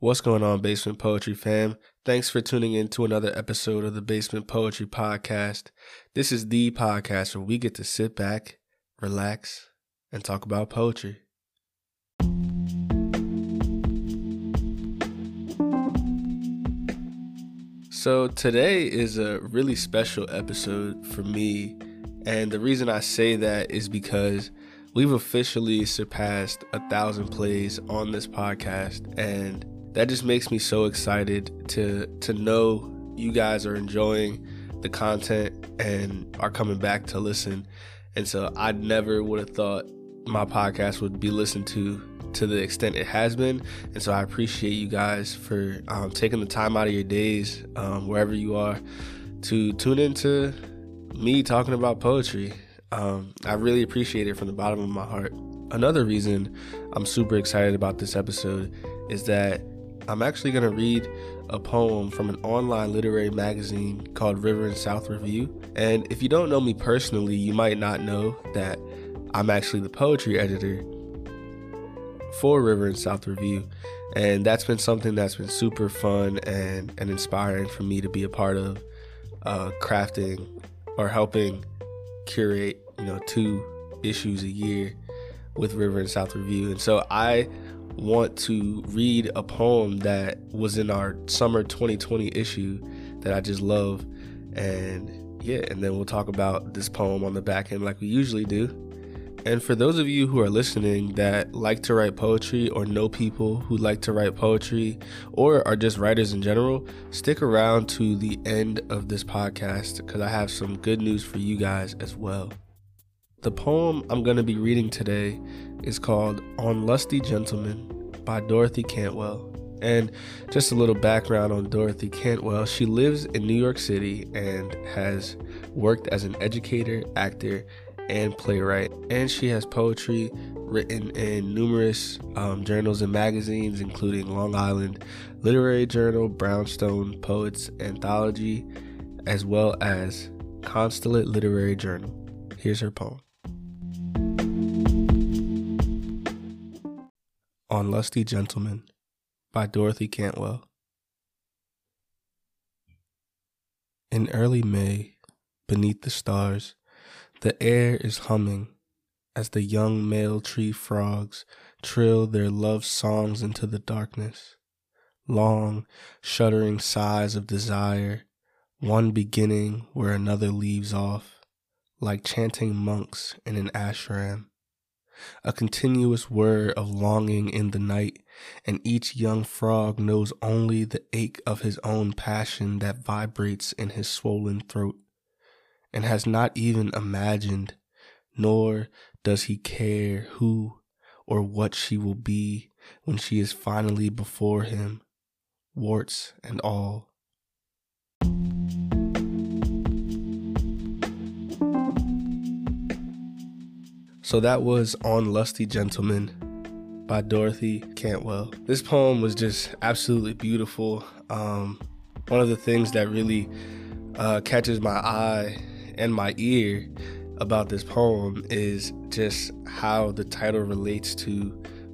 What's going on, Basement Poetry fam? Thanks for tuning in to another episode of the Basement Poetry Podcast. This is the podcast where we get to sit back, relax, and talk about poetry. So, today is a really special episode for me. And the reason I say that is because we've officially surpassed a thousand plays on this podcast. And that just makes me so excited to to know you guys are enjoying the content and are coming back to listen. And so I never would have thought my podcast would be listened to to the extent it has been. And so I appreciate you guys for um, taking the time out of your days, um, wherever you are, to tune into me talking about poetry. Um, I really appreciate it from the bottom of my heart. Another reason I'm super excited about this episode is that I'm actually going to read a poem from an online literary magazine called River and South Review. And if you don't know me personally, you might not know that I'm actually the poetry editor for River and South Review. And that's been something that's been super fun and, and inspiring for me to be a part of uh, crafting or helping curate, you know, two issues a year with River and South Review. And so I want to read a poem that was in our summer 2020 issue that I just love. And yeah, and then we'll talk about this poem on the back end like we usually do. And for those of you who are listening that like to write poetry or know people who like to write poetry or are just writers in general, stick around to the end of this podcast because I have some good news for you guys as well. The poem I'm going to be reading today is called On Lusty Gentlemen by Dorothy Cantwell. And just a little background on Dorothy Cantwell. She lives in New York City and has worked as an educator, actor, and playwright. And she has poetry written in numerous um, journals and magazines, including Long Island Literary Journal, Brownstone Poets Anthology, as well as Constellate Literary Journal. Here's her poem. On Lusty Gentlemen by Dorothy Cantwell. In early May, beneath the stars, the air is humming as the young male tree frogs trill their love songs into the darkness. Long, shuddering sighs of desire, one beginning where another leaves off, like chanting monks in an ashram a continuous whir of longing in the night, and each young frog knows only the ache of his own passion that vibrates in his swollen throat, and has not even imagined, nor does he care who or what she will be when she is finally before him, warts and all. So that was On Lusty Gentlemen by Dorothy Cantwell. This poem was just absolutely beautiful. Um, one of the things that really uh, catches my eye and my ear about this poem is just how the title relates to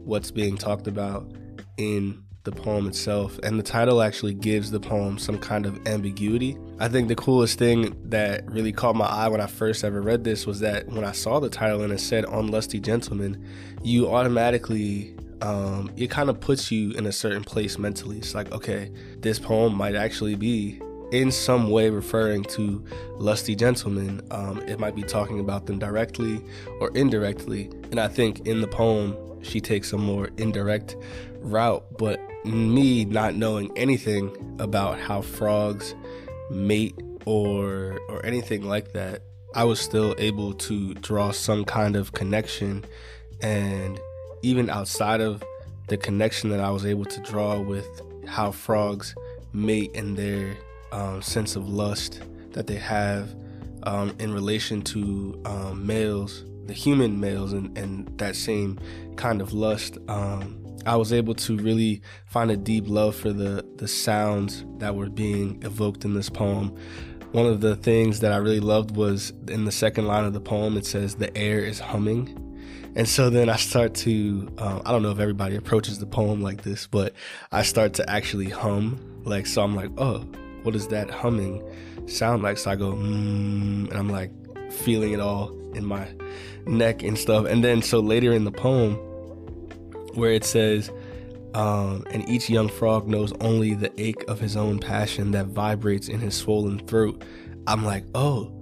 what's being talked about in the poem itself. And the title actually gives the poem some kind of ambiguity. I think the coolest thing that really caught my eye when I first ever read this was that when I saw the title and it said On Lusty Gentlemen, you automatically um, it kind of puts you in a certain place mentally. It's like, okay, this poem might actually be in some way referring to lusty gentlemen. Um, it might be talking about them directly or indirectly. And I think in the poem, she takes a more indirect route. But me not knowing anything about how frogs mate or or anything like that, I was still able to draw some kind of connection and even outside of the connection that I was able to draw with how frogs mate and their um, sense of lust that they have um, in relation to um, males, the human males, and, and that same kind of lust. Um, I was able to really find a deep love for the the sounds that were being evoked in this poem. One of the things that I really loved was in the second line of the poem it says the air is humming. And so then I start to, um, I don't know if everybody approaches the poem like this, but I start to actually hum. Like, so I'm like, oh, what does that humming sound like? So I go, mm, and I'm like feeling it all in my neck and stuff. And then so later in the poem, where it says, um, and each young frog knows only the ache of his own passion that vibrates in his swollen throat. I'm like, oh,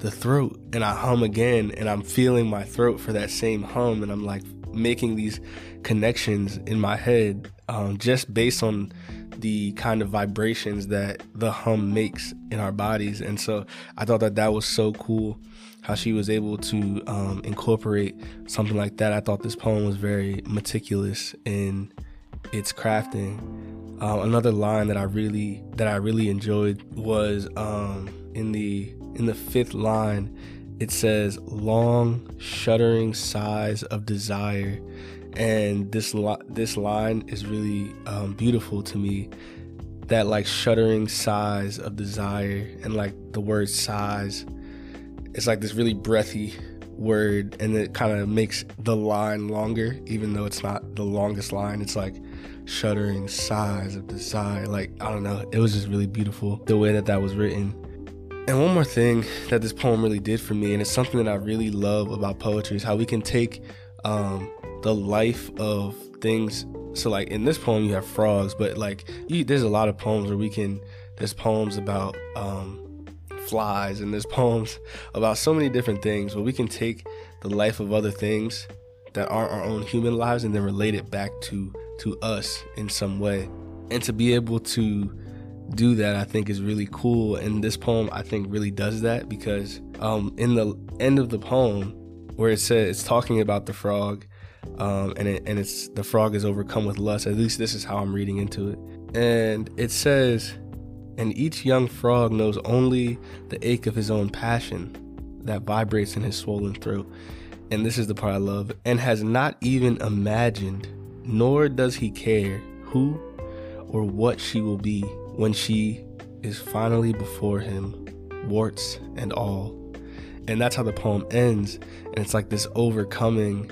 the throat. And I hum again, and I'm feeling my throat for that same hum. And I'm like making these connections in my head um, just based on the kind of vibrations that the hum makes in our bodies. And so I thought that that was so cool how she was able to um, incorporate something like that. I thought this poem was very meticulous in its crafting. Uh, another line that I really that I really enjoyed was um, in the in the fifth line. It says long shuddering sighs of desire, and this li- this line is really um, beautiful to me. That like shuddering sighs of desire, and like the word sighs, it's like this really breathy word and it kind of makes the line longer even though it's not the longest line. It's like shuddering sighs of desire. Like i don't know. It was just really beautiful the way that that was written. And one more thing that this poem really did for me and it's something that i really love about poetry is how we can take um, the life of things. So like in this poem you have frogs but like you, there's a lot of poems where we can there's poems about um, flies and there's poems about so many different things where we can take the life of other things that aren't our own human lives and then relate it back to to us in some way. And to be able to do that i think is really cool. And this poem i think really does that because um, in the end of the poem where it says it's talking about the frog um, and it, and it's the frog is overcome with lust at least this is how i'm reading into it and it says and each young frog knows only the ache of his own passion that vibrates in his swollen throat. And this is the part I love, and has not even imagined, nor does he care who or what she will be when she is finally before him, warts and all. And that's how the poem ends. And it's like this overcoming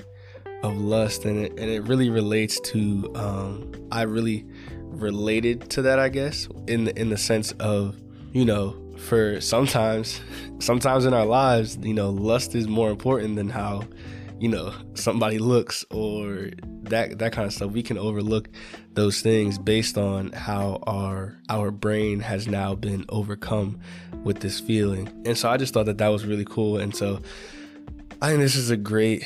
of lust, and it, and it really relates to, um, I really related to that, I guess, in the, in the sense of, you know, for sometimes, sometimes in our lives, you know, lust is more important than how, you know, somebody looks or that that kind of stuff. We can overlook those things based on how our our brain has now been overcome with this feeling. And so I just thought that that was really cool. And so I think this is a great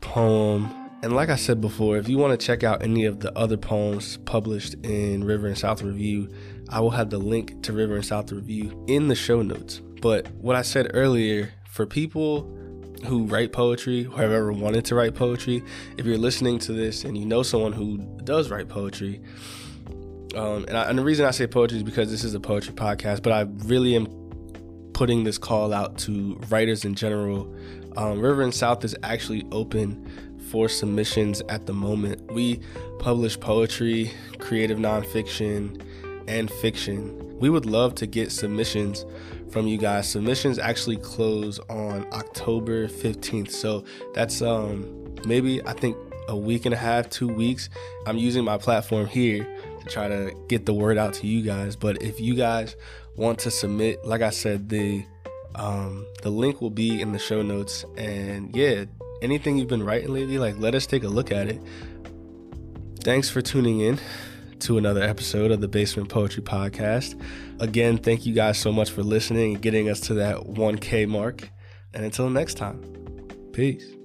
poem and like I said before, if you want to check out any of the other poems published in River and South Review, I will have the link to River and South Review in the show notes. But what I said earlier, for people who write poetry, who have ever wanted to write poetry, if you're listening to this and you know someone who does write poetry, um, and, I, and the reason I say poetry is because this is a poetry podcast, but I really am putting this call out to writers in general. Um, River and South is actually open for submissions at the moment. We publish poetry, creative nonfiction, and fiction. We would love to get submissions from you guys. Submissions actually close on October 15th. So that's um maybe I think a week and a half, 2 weeks. I'm using my platform here to try to get the word out to you guys, but if you guys want to submit, like I said, the um, the link will be in the show notes. And yeah, anything you've been writing lately, like let us take a look at it. Thanks for tuning in to another episode of the Basement Poetry Podcast. Again, thank you guys so much for listening and getting us to that 1K mark. And until next time, peace.